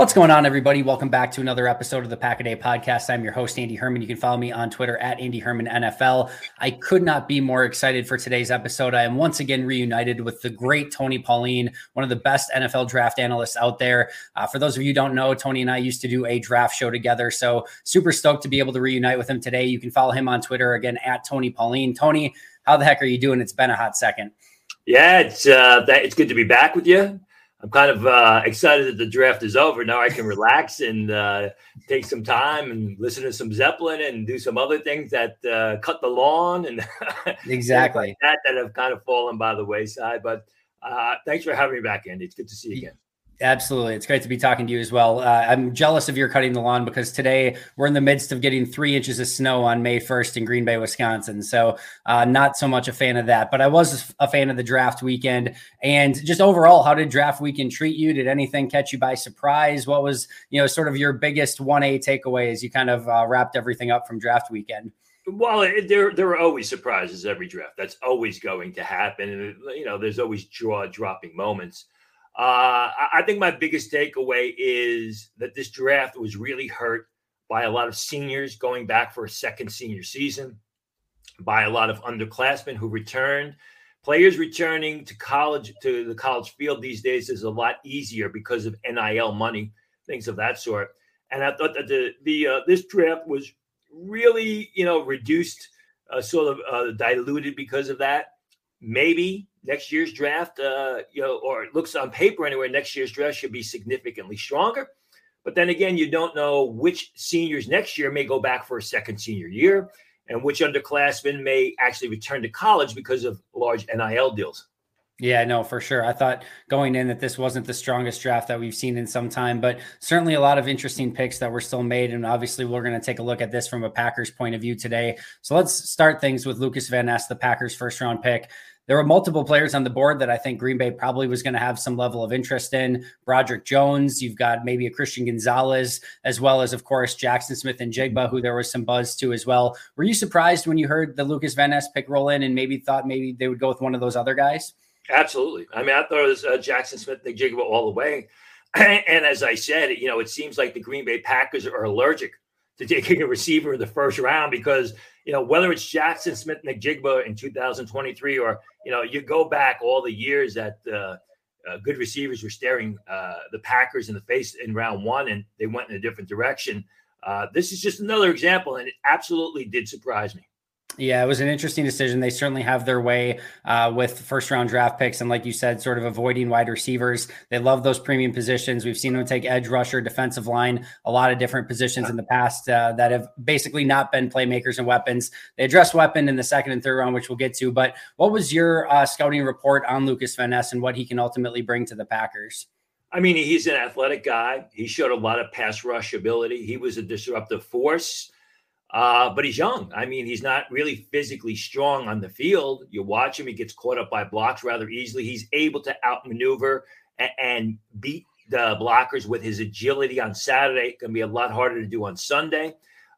What's going on, everybody? Welcome back to another episode of the Pack a Day podcast. I'm your host, Andy Herman. You can follow me on Twitter at Andy Herman NFL. I could not be more excited for today's episode. I am once again reunited with the great Tony Pauline, one of the best NFL draft analysts out there. Uh, for those of you don't know, Tony and I used to do a draft show together. So super stoked to be able to reunite with him today. You can follow him on Twitter again at Tony Pauline. Tony, how the heck are you doing? It's been a hot second. Yeah, it's uh, that, it's good to be back with you. I'm kind of uh, excited that the draft is over. Now I can relax and uh, take some time and listen to some Zeppelin and do some other things that uh, cut the lawn and exactly like that that have kind of fallen by the wayside. But uh, thanks for having me back, Andy. It's good to see you again. Absolutely. It's great to be talking to you as well. Uh, I'm jealous of your cutting the lawn because today we're in the midst of getting three inches of snow on May 1st in Green Bay, Wisconsin. So, uh, not so much a fan of that, but I was a fan of the draft weekend. And just overall, how did draft weekend treat you? Did anything catch you by surprise? What was, you know, sort of your biggest 1A takeaway as you kind of uh, wrapped everything up from draft weekend? Well, there there are always surprises every draft. That's always going to happen. And, you know, there's always jaw dropping moments. Uh, I think my biggest takeaway is that this draft was really hurt by a lot of seniors going back for a second senior season, by a lot of underclassmen who returned. Players returning to college to the college field these days is a lot easier because of NIL money, things of that sort. And I thought that the the uh, this draft was really you know reduced, uh, sort of uh, diluted because of that. Maybe next year's draft, uh, you know, or it looks on paper anyway, next year's draft should be significantly stronger. But then again, you don't know which seniors next year may go back for a second senior year and which underclassmen may actually return to college because of large NIL deals. Yeah, no, for sure. I thought going in that this wasn't the strongest draft that we've seen in some time, but certainly a lot of interesting picks that were still made. And obviously, we're going to take a look at this from a Packers point of view today. So let's start things with Lucas Van Ness, the Packers' first round pick there were multiple players on the board that I think Green Bay probably was going to have some level of interest in. Broderick Jones, you've got maybe a Christian Gonzalez, as well as, of course, Jaxon Smith-Njigba, who there was some buzz to as well. Were you surprised when you heard the Lucas Van Ness pick roll in and maybe thought maybe they would go with one of those other guys? Absolutely. I mean, I thought it was uh, Jaxon Smith-Njigba all the way. and as I said, you know, it seems like the Green Bay Packers are allergic to taking a receiver in the first round because you know whether it's Jaxon Smith-Njigba in 2023 or you know you go back all the years that uh, uh, good receivers were staring uh, the Packers in the face in round one and they went in a different direction. Uh, this is just another example, and it absolutely did surprise me. Yeah, it was an interesting decision. They certainly have their way uh, with first round draft picks. And like you said, sort of avoiding wide receivers. They love those premium positions. We've seen them take edge rusher, defensive line, a lot of different positions in the past uh, that have basically not been playmakers and weapons. They addressed weapon in the second and third round, which we'll get to. But what was your uh, scouting report on Lucas Van Ness and what he can ultimately bring to the Packers? I mean, he's an athletic guy. He showed a lot of pass rush ability. He was a disruptive force. Uh, but he's young. I mean, he's not really physically strong on the field. You watch him, he gets caught up by blocks rather easily. He's able to outmaneuver and, and beat the blockers with his agility on Saturday. It's Going to be a lot harder to do on Sunday.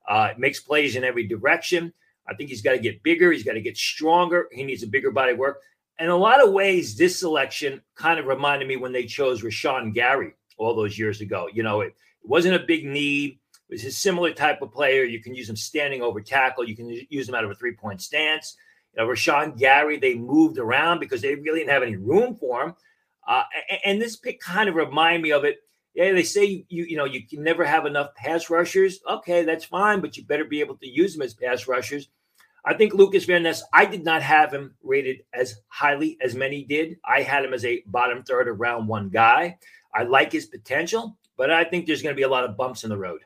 Uh, makes plays in every direction. I think he's got to get bigger. He's got to get stronger. He needs a bigger body work. In a lot of ways, this selection kind of reminded me when they chose Rashan Gary all those years ago. You know, it, it wasn't a big need is a similar type of player. You can use him standing over tackle. You can use him out of a three point stance. You know, Rashan Gary, they moved around because they really didn't have any room for him. Uh, and, and, this pick kind of remind me of it. Yeah, they say you you know you can never have enough pass rushers. Okay, that's fine, but you better be able to use them as pass rushers. I think Lucas Van Ness, I did not have him rated as highly as many did. I had him as a bottom third of round one guy. I like his potential, but I think there's going to be a lot of bumps in the road.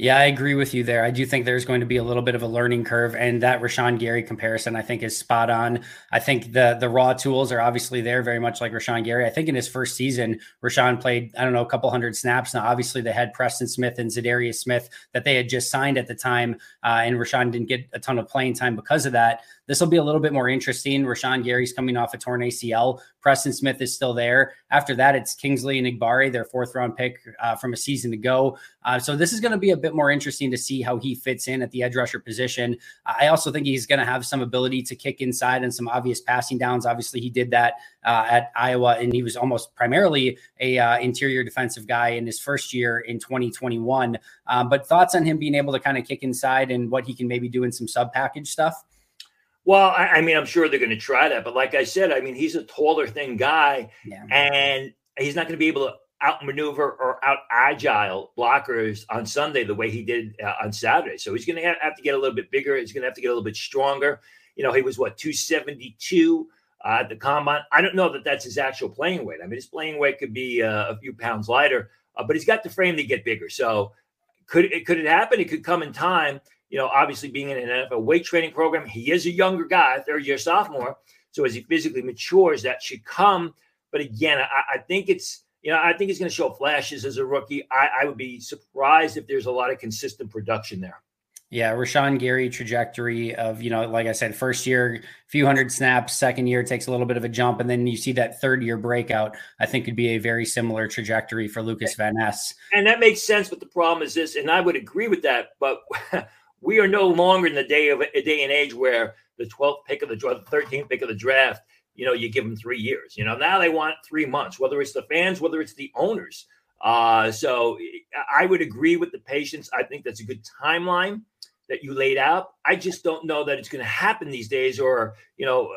Yeah, I agree with you there. I do think there's going to be a little bit of a learning curve, and that Rashan Gary comparison I think is spot on. I think the the raw tools are obviously there, very much like Rashan Gary. I think in his first season, Rashan played I don't know a couple hundred snaps. Now, obviously, they had Preston Smith and Za'Darius Smith that they had just signed at the time, uh, and Rashan didn't get a ton of playing time because of that. This will be a little bit more interesting. Rashan Gary's coming off a torn ACL. Preston Smith is still there. After that, it's Kingsley Enagbare, their fourth round pick uh, from a season ago. Uh, so this is going to be a bit more interesting to see how he fits in at the edge rusher position. I also think he's going to have some ability to kick inside and some obvious passing downs. Obviously, he did that uh, at Iowa, and he was almost primarily a uh, interior defensive guy in his first year in 2021. Um, but thoughts on him being able to kind of kick inside and what he can maybe do in some sub package stuff? Well, I, I, mean, I'm sure they're going to try that, but like I said, I mean, he's a taller, thin guy, yeah. and he's not going to be able to outmaneuver or out agile blockers on Sunday the way he did uh, on Saturday. So he's going to have to get a little bit bigger. He's going to have to get a little bit stronger. You know, he was what 272 uh, at the combine. I don't know that that's his actual playing weight. I mean, his playing weight could be uh, a few pounds lighter, uh, but he's got the frame to get bigger. So could it could it happen? It could come in time you know, obviously being in an NFL weight training program, he is a younger guy, third year sophomore. So as he physically matures, that should come. But again, I, I think it's, you know, I think he's going to show flashes as a rookie. I, I would be surprised if there's a lot of consistent production there. Yeah, Rashan Gary trajectory of, you know, like I said, first year, few hundred snaps, second year takes a little bit of a jump, and then you see that third year breakout. I think could be a very similar trajectory for Lucas Van Ness. And that makes sense, but the problem is this, and I would agree with that, but we are no longer in the day of a day and age where the 12th pick of the draft, the 13th pick of the draft, you know, you give them three years. You know, now they want three months, whether it's the fans, whether it's the owners. Uh, so I would agree with the patience. I think that's a good timeline that you laid out. I just don't know that it's going to happen these days, or you know,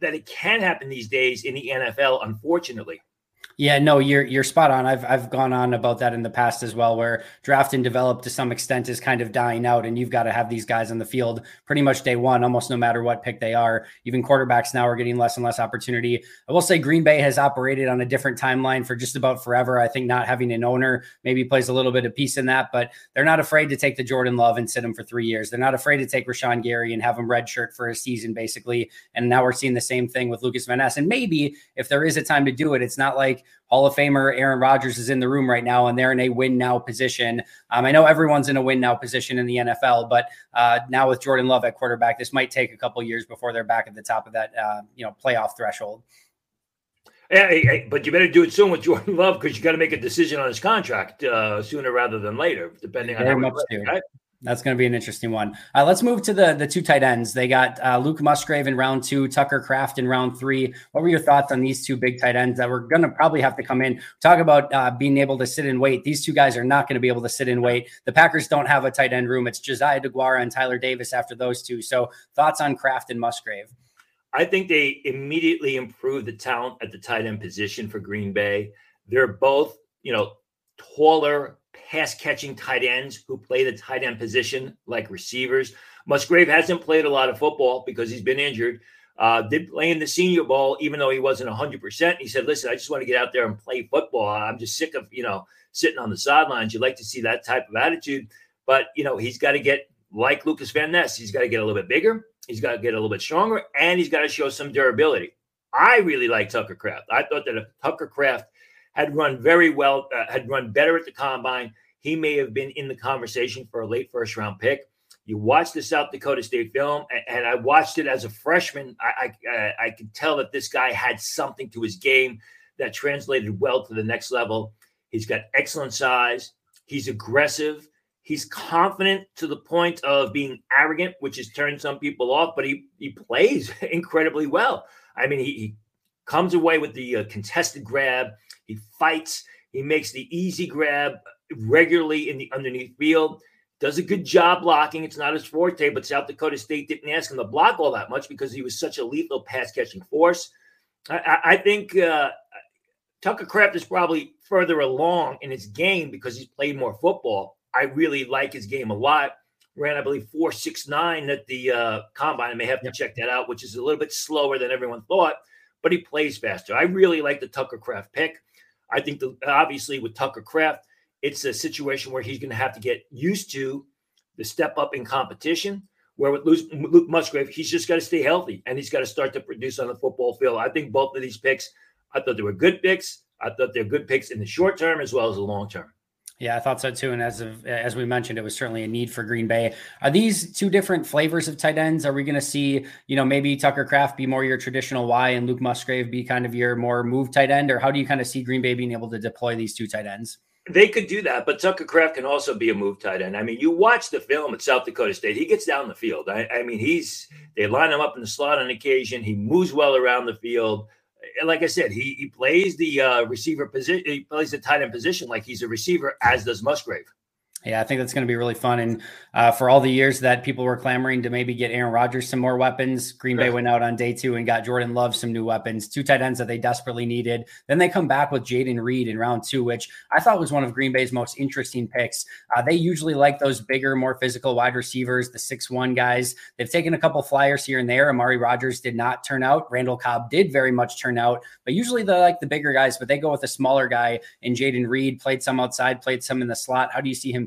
that it can happen these days in the NFL. Unfortunately. Yeah, no, you're you're spot on. I've I've gone on about that in the past as well, where draft and develop to some extent is kind of dying out, and you've got to have these guys on the field pretty much day one, almost no matter what pick they are. Even quarterbacks now are getting less and less opportunity. I will say Green Bay has operated on a different timeline for just about forever. I think not having an owner maybe plays a little bit of piece in that, but they're not afraid to take the Jordan Love and sit him for three years. They're not afraid to take Rashan Gary and have him redshirt for a season, basically. And now we're seeing the same thing with Lucas Van Ness. And maybe if there is a time to do it, it's not like Hall of Famer Aaron Rodgers is in the room right now, and they're in a win now position. Um, I know everyone's in a win now position in the NFL, but uh, now with Jordan Love at quarterback, this might take a couple years before they're back at the top of that uh, you know playoff threshold. Hey, hey, but you better do it soon with Jordan Love because you got to make a decision on his contract uh, sooner rather than later, depending on Very how much right? That's going to be an interesting one. Uh, let's move to the the two tight ends. They got uh, Luke Musgrave in round two, Tucker Kraft in round three. What were your thoughts on these two big tight ends that were going to probably have to come in? Talk about uh, being able to sit and wait. These two guys are not going to be able to sit and wait. The Packers don't have a tight end room. It's Josiah Deguara and Tyler Davis after those two. So thoughts on Kraft and Musgrave? I think they immediately improved the talent at the tight end position for Green Bay. They're both, you know, taller pass catching tight ends who play the tight end position like receivers. Musgrave hasn't played a lot of football because he's been injured. Uh, did play in the Senior Bowl, even though he wasn't 100%. He said, Listen, I just want to get out there and play football. I'm just sick of, you know, sitting on the sidelines. You'd like to see that type of attitude. But, you know, he's got to get like Lucas Van Ness. He's got to get a little bit bigger. He's got to get a little bit stronger, and he's got to show some durability. I really like Tucker Kraft. I thought that if Tucker Kraft had run very well, uh, had run better at the combine, he may have been in the conversation for a late first round pick. You watch the South Dakota State film, and I watched it as a freshman. I, I, I could tell that this guy had something to his game that translated well to the next level. He's got excellent size. He's aggressive. He's confident to the point of being arrogant, which has turned some people off. But he he plays incredibly well. I mean, he, he comes away with the uh, contested grab. He fights. He makes the easy grab regularly in the underneath field does a good job blocking. It's not his forte, but South Dakota State didn't ask him to block all that much because he was such a lethal pass catching force. I, I think uh, Tucker Kraft is probably further along in his game because he's played more football. I really like his game a lot. Ran, I believe, 469 at the uh, combine. I may have to yep. check that out, which is a little bit slower than everyone thought, but he plays faster. I really like the Tucker Kraft pick. I think, the, obviously, with Tucker Kraft, it's a situation where he's going to have to get used to the step up in competition. Where with Luke Musgrave, he's just got to stay healthy and he's got to start to produce on the football field. I think both of these picks, I thought they were good picks. I thought they're good picks in the short term as well as the long term. Yeah, I thought so too. And as of as we mentioned, it was certainly a need for Green Bay. Are these two different flavors of tight ends? Are we going to see, you know, maybe Tucker Kraft be more your traditional Y and Luke Musgrave be kind of your more move tight end, or how do you kind of see Green Bay being able to deploy these two tight ends? They could do that, but Tucker Kraft can also be a move tight end. I mean, you watch the film at South Dakota State; he gets down the field. I, I mean, he's they line him up in the slot on occasion. He moves well around the field. Like I said, he he plays the uh, receiver position. He plays the tight end position like he's a receiver, as does Musgrave. Yeah, I think that's going to be really fun. And uh, for all the years that people were clamoring to maybe get Aaron Rodgers some more weapons, Green Bay went out on day two and got Jordan Love some new weapons, two tight ends that they desperately needed. Then they come back with Jayden Reed in round two, which I thought was one of Green Bay's most interesting picks. Uh, they usually like those bigger, more physical wide receivers, the six-one guys. They've taken a couple flyers here and there. Amari Rodgers did not turn out. Randall Cobb did very much turn out, but usually they like the bigger guys, but they go with a smaller guy And Jayden Reed, played some outside, played some in the slot. How do you see him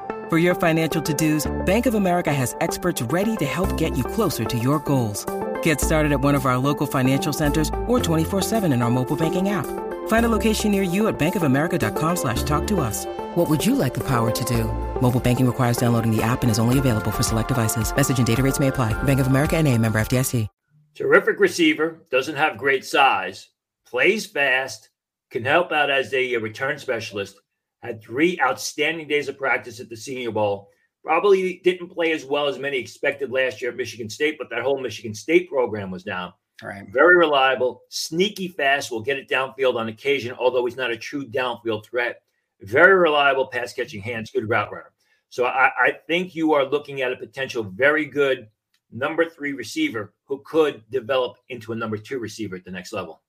For your financial to-dos, Bank of America has experts ready to help get you closer to your goals. Get started at one of our local financial centers or 24-7 in our mobile banking app. Find a location near you at bankofamerica.com slash talk to us. What would you like the power to do? Mobile banking requires downloading the app and is only available for select devices. Message and data rates may apply. Bank of America and a member FDIC. Terrific receiver, doesn't have great size, plays fast, can help out as a return specialist had three outstanding days of practice at the Senior Bowl. Probably didn't play as well as many expected last year at Michigan State, but that whole Michigan State program was down. Right. Very reliable, sneaky fast, will get it downfield on occasion, although he's not a true downfield threat. Very reliable pass catching hands, good route runner. So I, I think you are looking at a potential very good number three receiver who could develop into a number two receiver at the next level.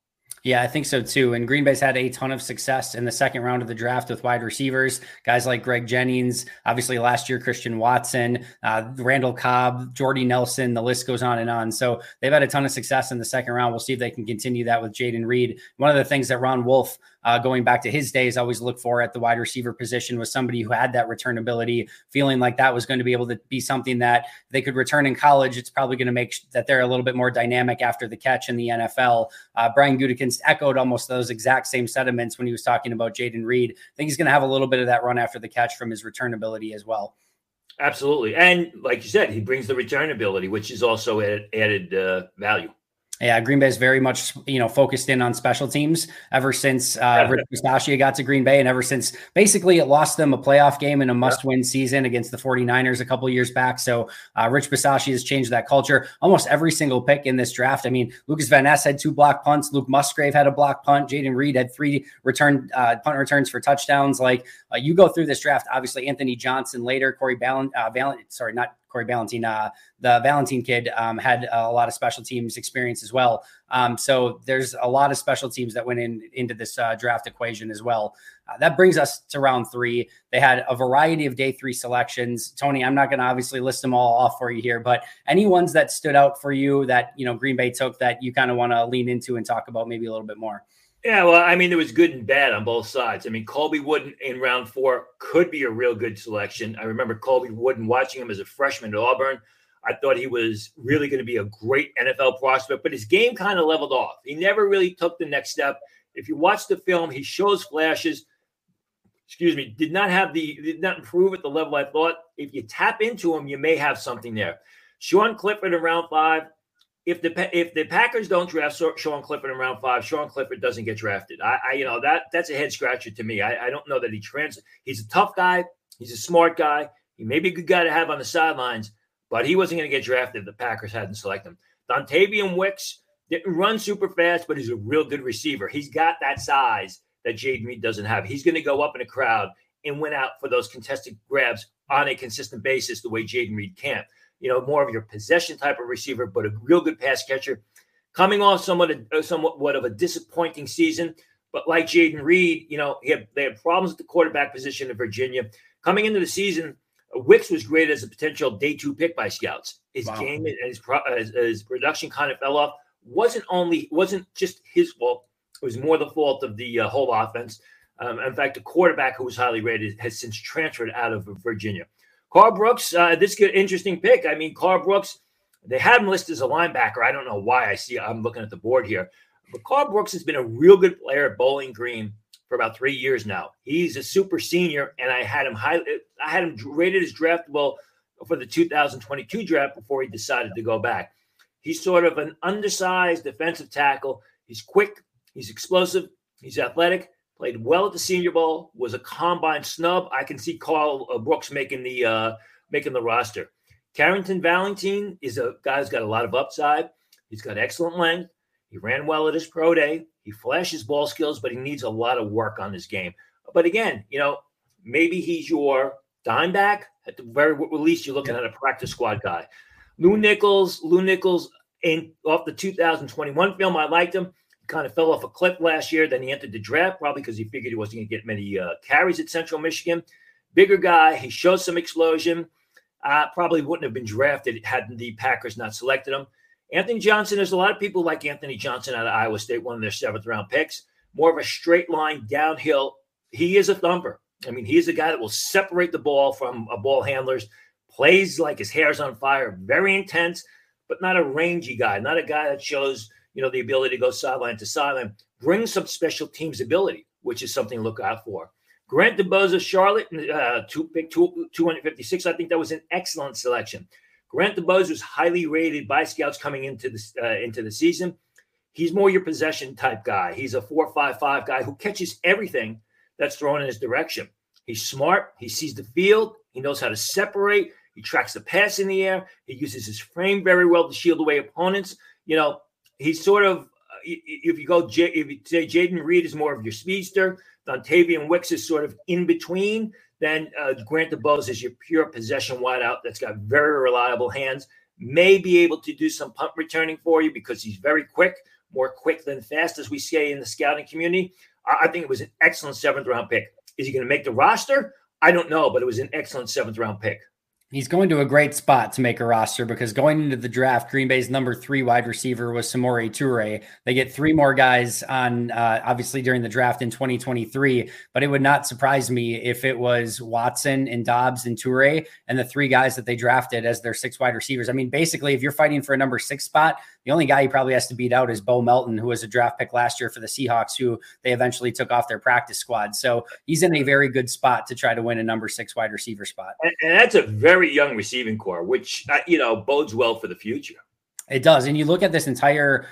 Yeah, I think so too. And Green Bay's had a ton of success in the second round of the draft with wide receivers, guys like Greg Jennings, obviously last year, Christian Watson, uh, Randall Cobb, Jordy Nelson, the list goes on and on. So they've had a ton of success in the second round. We'll see if they can continue that with Jayden Reed. One of the things that Ron Wolf uh, going back to his days, always look for at the wide receiver position was somebody who had that return ability, feeling like that was going to be able to be something that they could return in college. It's probably going to make that they're a little bit more dynamic after the catch in the NFL. Uh, Brian Gutekunst echoed almost those exact same sentiments when he was talking about Jayden Reed. I think he's going to have a little bit of that run after the catch from his return ability as well. Absolutely. And like you said, he brings the return ability, which is also added, added uh, value. Yeah, Green Bay is very much you know focused in on special teams ever since uh, Rich Bisaccia got to Green Bay, and ever since basically it lost them a playoff game in a must-win season against the 49ers a couple years back. So uh, Rich Bisaccia has changed that culture. Almost every single pick in this draft. I mean, Lucas Van Ness had two block punts. Luke Musgrave had a block punt. Jayden Reed had three return uh, punt returns for touchdowns. Like uh, you go through this draft, obviously Anthony Johnson later, Corey Ballant, uh, sorry, not Corey Ballentine, uh, the Valentine kid, um, had a lot of special teams experience as well. Um, so there's a lot of special teams that went in into this uh, draft equation as well. Uh, that brings us to round three. They had a variety of day three selections. Tony, I'm not going to obviously list them all off for you here, but any ones that stood out for you that you know Green Bay took that you kind of want to lean into and talk about maybe a little bit more. Yeah, well, I mean, there was good and bad on both sides. I mean, Colby Wooden in round four could be a real good selection. I remember Colby Wooden watching him as a freshman at Auburn. I thought he was really going to be a great NFL prospect, but his game kind of leveled off. He never really took the next step. If you watch the film, he shows flashes. Excuse me, did not have the did not improve at the level I thought. If you tap into him, you may have something there. Sean Clifford in round five, if the if the Packers don't draft Sean Clifford in round five, Sean Clifford doesn't get drafted. I, I you know that that's a head scratcher to me. I, I don't know that he trans. He's a tough guy. He's a smart guy. He may be a good guy to have on the sidelines, but he wasn't going to get drafted if the Packers hadn't selected him. Dontayvion Wicks didn't run super fast, but he's a real good receiver. He's got that size that Jayden Reed doesn't have. He's going to go up in a crowd and win out for those contested grabs on a consistent basis the way Jayden Reed can you know, more of your possession type of receiver, but a real good pass catcher. Coming off somewhat, uh, somewhat of a disappointing season, but like Jayden Reed, you know, he had, they had problems at the quarterback position in Virginia. Coming into the season, Wicks was great as a potential day two pick by scouts. His wow. game and his, his, his production kind of fell off. wasn't only wasn't just his fault. It was more the fault of the uh, whole offense. Um, in fact, the quarterback who was highly rated has since transferred out of Virginia. Karl Brooks, uh, this good interesting pick. I mean, Karl Brooks, they had him listed as a linebacker. I don't know why I see I'm looking at the board here. But Karl Brooks has been a real good player at Bowling Green for about three years now. He's a super senior, and I had him high. I had him rated as draftable for the 2022 draft before he decided to go back. He's sort of an undersized defensive tackle. He's quick. He's explosive. He's athletic played well at the Senior Bowl, was a combine snub. I can see Karl uh, Brooks making the uh, making the roster. Carrington Valentine is a guy who's got a lot of upside. He's got excellent length. He ran well at his pro day. He flashes ball skills, but he needs a lot of work on his game. But again, you know, maybe he's your dime back. At the very least, you're looking at a practice squad guy. Lew Nichols, Lew Nichols, in off the 2021 film, I liked him kind of fell off a cliff last year. Then he entered the draft probably because he figured he wasn't going to get many uh, carries at Central Michigan. Bigger guy. He shows some explosion. Uh, probably wouldn't have been drafted had the Packers not selected him. Anthony Johnson, there's a lot of people like Anthony Johnson out of Iowa State, one of their seventh round picks. More of a straight line downhill. He is a thumper. I mean, he's a guy that will separate the ball from a ball handlers, plays like his hair's on fire, very intense, but not a rangy guy, not a guy that shows – you know, the ability to go sideline to sideline, bring some special teams ability, which is something to look out for. Grant DuBose of Charlotte, uh, two, pick two, 256. I think that was an excellent selection. Grant DuBose was highly rated by scouts coming into the uh, into the season. He's more your possession type guy. He's a four-five-five guy who catches everything that's thrown in his direction. He's smart. He sees the field. He knows how to separate. He tracks the pass in the air. He uses his frame very well to shield away opponents. You know, he's sort of if you go if you say Jayden Reed is more of your speedster, Dontayvion Wicks is sort of in between. Then uh, Grant DuBose is your pure possession wideout that's got very reliable hands. May be able to do some punt returning for you because he's very quick, more quick than fast, as we say in the scouting community. I think it was an excellent seventh round pick. Is he going to make the roster? I don't know, but it was an excellent seventh round pick. He's going to a great spot to make a roster because going into the draft, Green Bay's number three wide receiver was Samori Toure. They get three more guys on, uh, obviously, during the draft in 2023. But it would not surprise me if it was Watson and Doubs and Toure and the three guys that they drafted as their six wide receivers. I mean, basically, if you're fighting for a number six spot, the only guy he probably has to beat out is Bo Melton, who was a draft pick last year for the Seahawks, who they eventually took off their practice squad. So he's in a very good spot to try to win a number six wide receiver spot. And, and that's a very young receiving core, which uh, you know bodes well for the future. It does. And you look at this entire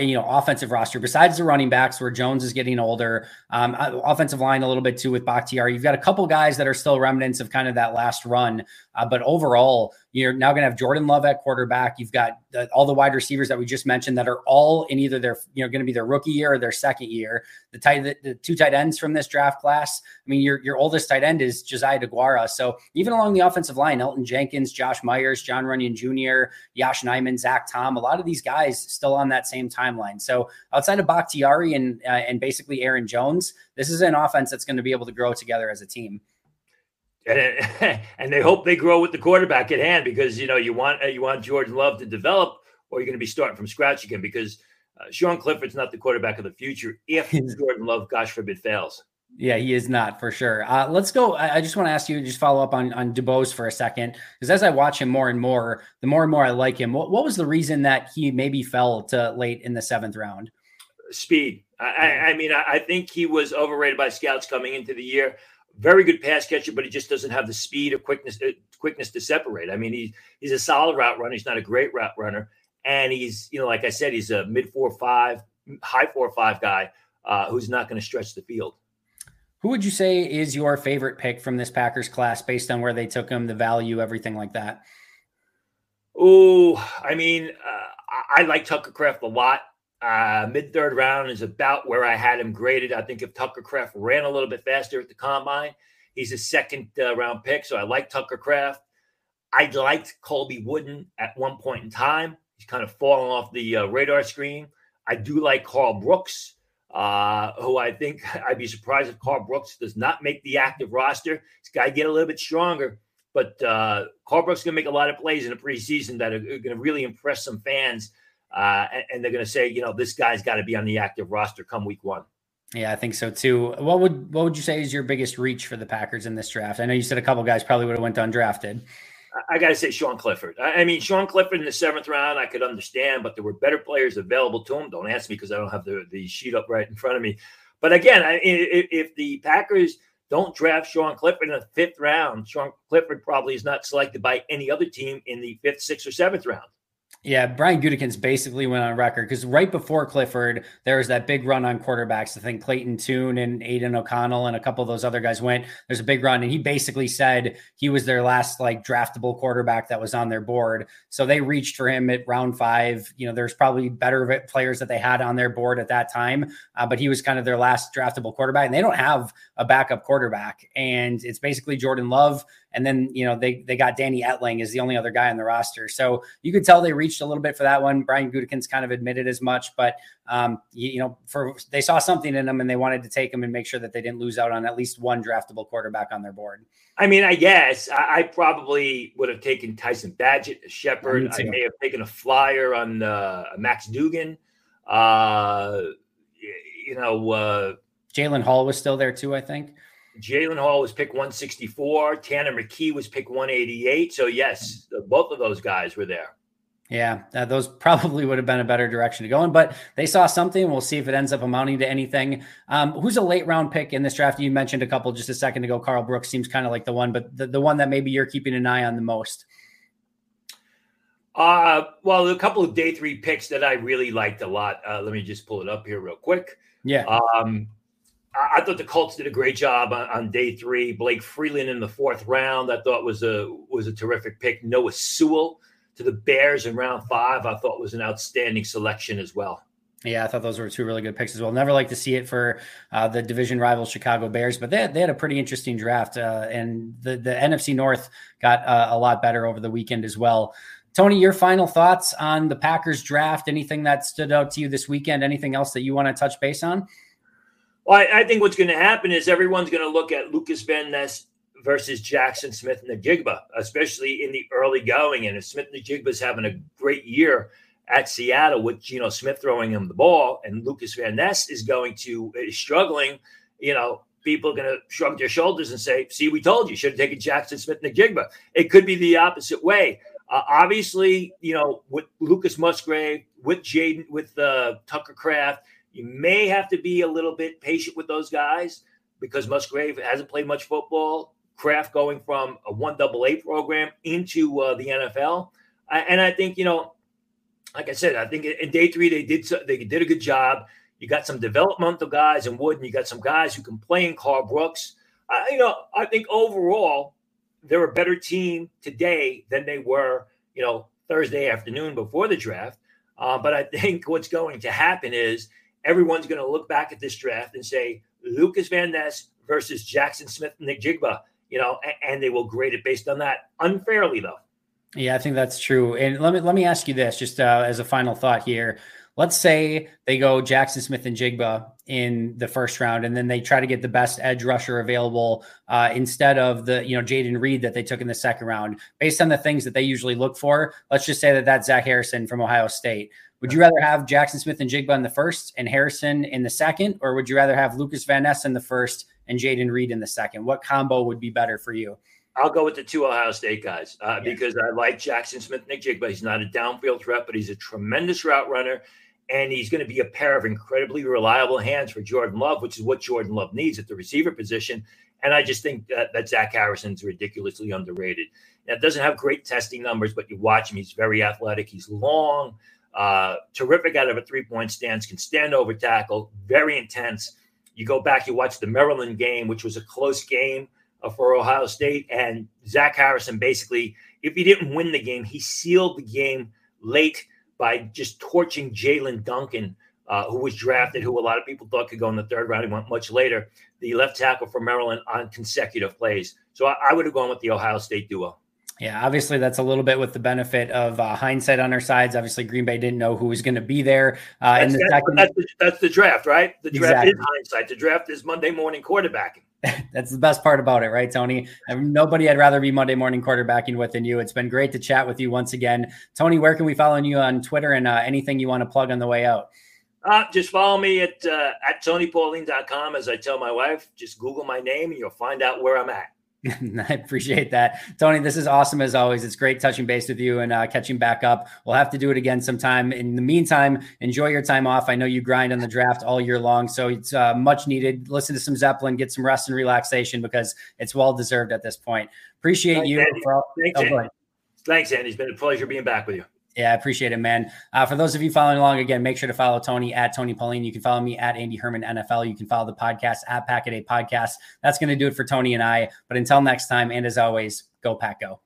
you know offensive roster, besides the running backs where Jones is getting older, um, uh, offensive line a little bit too with Bakhtiari. You've got a couple guys that are still remnants of kind of that last run. Uh, but overall, you're now going to have Jordan Love at quarterback. You've got the, all the wide receivers that we just mentioned that are all in either their, you know, going to be their rookie year or their second year. The tight, the, the, two tight ends from this draft class. I mean, your your oldest tight end is Josiah Deguara. So even along the offensive line, Elgton Jenkins, Josh Myers, John Runyan Jr., Yosh Nijman, Zach Tom, a lot of these guys still on that same timeline. So outside of Bakhtiari and uh, and basically Aaron Jones, this is an offense that's going to be able to grow together as a team and, and they hope they grow with the quarterback at hand because you know you want you want Jordan Love to develop, or you're going to be starting from scratch again because uh, Sean Clifford's not the quarterback of the future if Jordan Love, gosh forbid, fails. Yeah, he is not for sure. Uh, let's go. I, I just want to ask you, just follow up on on DuBose for a second, because as I watch him more and more, the more and more I like him. What, what was the reason that he maybe fell to late in the seventh round? Speed. I, I mean, I, I think he was overrated by scouts coming into the year very good pass catcher, but he just doesn't have the speed or quickness uh, quickness to separate. I mean, he's he's a solid route runner. He's not a great route runner, and he's you know, like I said, he's a mid four five, high four five guy uh, who's not going to stretch the field. Who would you say is your favorite pick from this Packers class, based on where they took him, the value, everything like that? Oh, I mean, uh, I, I like Tucker Kraft a lot. Uh, Mid third round is about where I had him graded. I think if Tucker Kraft ran a little bit faster at the combine, he's a second uh, round pick. So I like Tucker Kraft. I liked Colby Wooden at one point in time. He's kind of falling off the uh, radar screen. I do like Karl Brooks, uh, who I think I'd be surprised if Karl Brooks does not make the active roster. Got to get a little bit stronger. But uh, Karl Brooks is going to make a lot of plays in the preseason that are going to really impress some fans uh, and, and, they're going to say, you know, this guy's got to be on the active roster come week one. Yeah, I think so too. What would what would you say is your biggest reach for the Packers in this draft? I know you said a couple guys probably would have went undrafted. I got to say Sean Clifford. I mean, Sean Clifford in the seventh round, I could understand, but there were better players available to him. Don't ask me because I don't have the, the sheet up right in front of me. But again, I, if, if the Packers don't draft Sean Clifford in the fifth round, Sean Clifford probably is not selected by any other team in the fifth, sixth, or seventh round. Yeah, Brian Gutekunst basically went on record because right before Clifford, there was that big run on quarterbacks. I think Clayton Tune and Aidan O'Connell and a couple of those other guys went. There's a big run, and he basically said he was their last like draftable quarterback that was on their board. So they reached for him at round five. You know, there's probably better players that they had on their board at that time, uh, but he was kind of their last draftable quarterback. And they don't have a backup quarterback, and it's basically Jordan Love and then, you know, they they got Danny Etling is the only other guy on the roster. So you could tell they reached a little bit for that one. Brian Gutekunst kind of admitted as much, but um, you, you, know, for they saw something in him and they wanted to take him and make sure that they didn't lose out on at least one draftable quarterback on their board. I mean, I guess I, I probably would have taken Tyson Bagent, Shepard. I may have taken a flyer on uh, Max Duggan. Uh, you know, uh, Jaren Hall was still there too, I think. Jaren Hall was pick 164. Tanner McKee was pick 188. So, yes, both of those guys were there. Yeah, uh, those probably would have been a better direction to go in, but they saw something. We'll see if it ends up amounting to anything. Um, who's a late round pick in this draft? You mentioned a couple just a second ago. Karl Brooks seems kind of like the one, but the, the one that maybe you're keeping an eye on the most. Uh, well, a couple of day three picks that I really liked a lot. Uh, let me just pull it up here real quick. Yeah. Um, I thought the Colts did a great job on, on, day three. Blake Freeland in the fourth round, I thought was a was a terrific pick. Noah Sewell to the Bears in round five, I thought was an outstanding selection as well. Yeah, I thought those were two really good picks as well. Never like to see it for uh, the division rival Chicago Bears, but they had, they had a pretty interesting draft, uh, and the the NFC North got uh, a lot better over the weekend as well. Tony, your final thoughts on the Packers draft? Anything that stood out to you this weekend? Anything else that you want to touch base on? Well, I, I think what's going to happen is everyone's going to look at Lucas Van Ness versus Jaxon Smith-Njigba, especially in the early going. And if Smith-Njigba is having a great year at Seattle with Geno Smith throwing him the ball, and Lucas Van Ness is going to is struggling, you know, people are going to shrug their shoulders and say, "See, we told you, should have taken Jaxon Smith-Njigba." It could be the opposite way. Uh, obviously, you know, with Lucas Musgrave, with Jayden, with uh, Tucker Kraft, you may have to be a little bit patient with those guys because Musgrave hasn't played much football. Kraft going from a one double A program into uh, the NFL, I, and I think you know, like I said, I think in day three they did so, they did a good job. You got some developmental guys in Wood, and you got some guys who can play in Karl Brooks. I, you know, I think overall they're a better team today than they were, you know, Thursday afternoon before the draft. Uh, but I think what's going to happen is everyone's going to look back at this draft and say Lucas Van Ness versus Jaxon Smith, Nick Jigba, you know, and, and they will grade it based on that unfairly, though. Yeah, I think that's true. And let me let me ask you this, just uh, as a final thought here let's say they go Jaxon Smith and Jigba in the first round, and then they try to get the best edge rusher available uh, instead of the you know Jayden Reed that they took in the second round. Based on the things that they usually look for, let's just say that that's Zach Harrison from Ohio State. Would you rather have Jaxon Smith and Jigba in the first and Harrison in the second, or would you rather have Lucas Van Ness in the first and Jayden Reed in the second? What combo would be better for you? I'll go with the two Ohio State guys uh, yeah. because I like Jaxon Smith-Njigba. He's not a downfield threat, but he's a tremendous route runner and he's going to be a pair of incredibly reliable hands for Jordan Love, which is what Jordan Love needs at the receiver position. And I just think that, that Zach Harrison's ridiculously underrated. Now, doesn't have great testing numbers, but you watch him; he's very athletic. He's long, uh, terrific out of a three-point stance, can stand over tackle, very intense. You go back, you watch the Maryland game, which was a close game uh, for Ohio State, and Zach Harrison basically, if he didn't win the game, he sealed the game late by just torching Jaelyn Duncan, uh, who was drafted, who a lot of people thought could go in the third round. He went much later, the left tackle for Maryland on consecutive plays. So I, I would have gone with the Ohio State duo. Yeah, obviously that's a little bit with the benefit of uh, hindsight on our sides. Obviously, Green Bay didn't know who was going to be there. Uh, that's, the that's, second... that's, the, that's, the, draft, right? The draft exactly. is hindsight. The draft is Monday morning quarterbacking. That's the best part about it, right, Tony? nobody I'd rather be Monday morning quarterbacking with than you. It's been great to chat with you once again. Tony, where can we follow you on Twitter and uh, anything you want to plug on the way out? Uh, just follow me at uh, at tonypauline.com. As I tell my wife, just Google my name and you'll find out where I'm at. I appreciate that. Tony, this is awesome as always. It's great touching base with you and uh, catching back up. We'll have to do it again sometime. In the meantime, enjoy your time off. I know you grind on the draft all year long, so it's uh, much needed. Listen to some Zeppelin, get some rest and relaxation because it's well deserved at this point. Appreciate Thanks, you. Andy. For, Thanks, oh, Andy. Thanks, Andy. It's been a pleasure being back with you. Yeah, I appreciate it, man. Uh, for those of you following along, again, make sure to follow Tony at Tony Pauline. You can follow me at Andy Herman NFL. You can follow the podcast at Pack a Podcast. That's going to do it for Tony and I. But until next time, and as always, go Pack Go.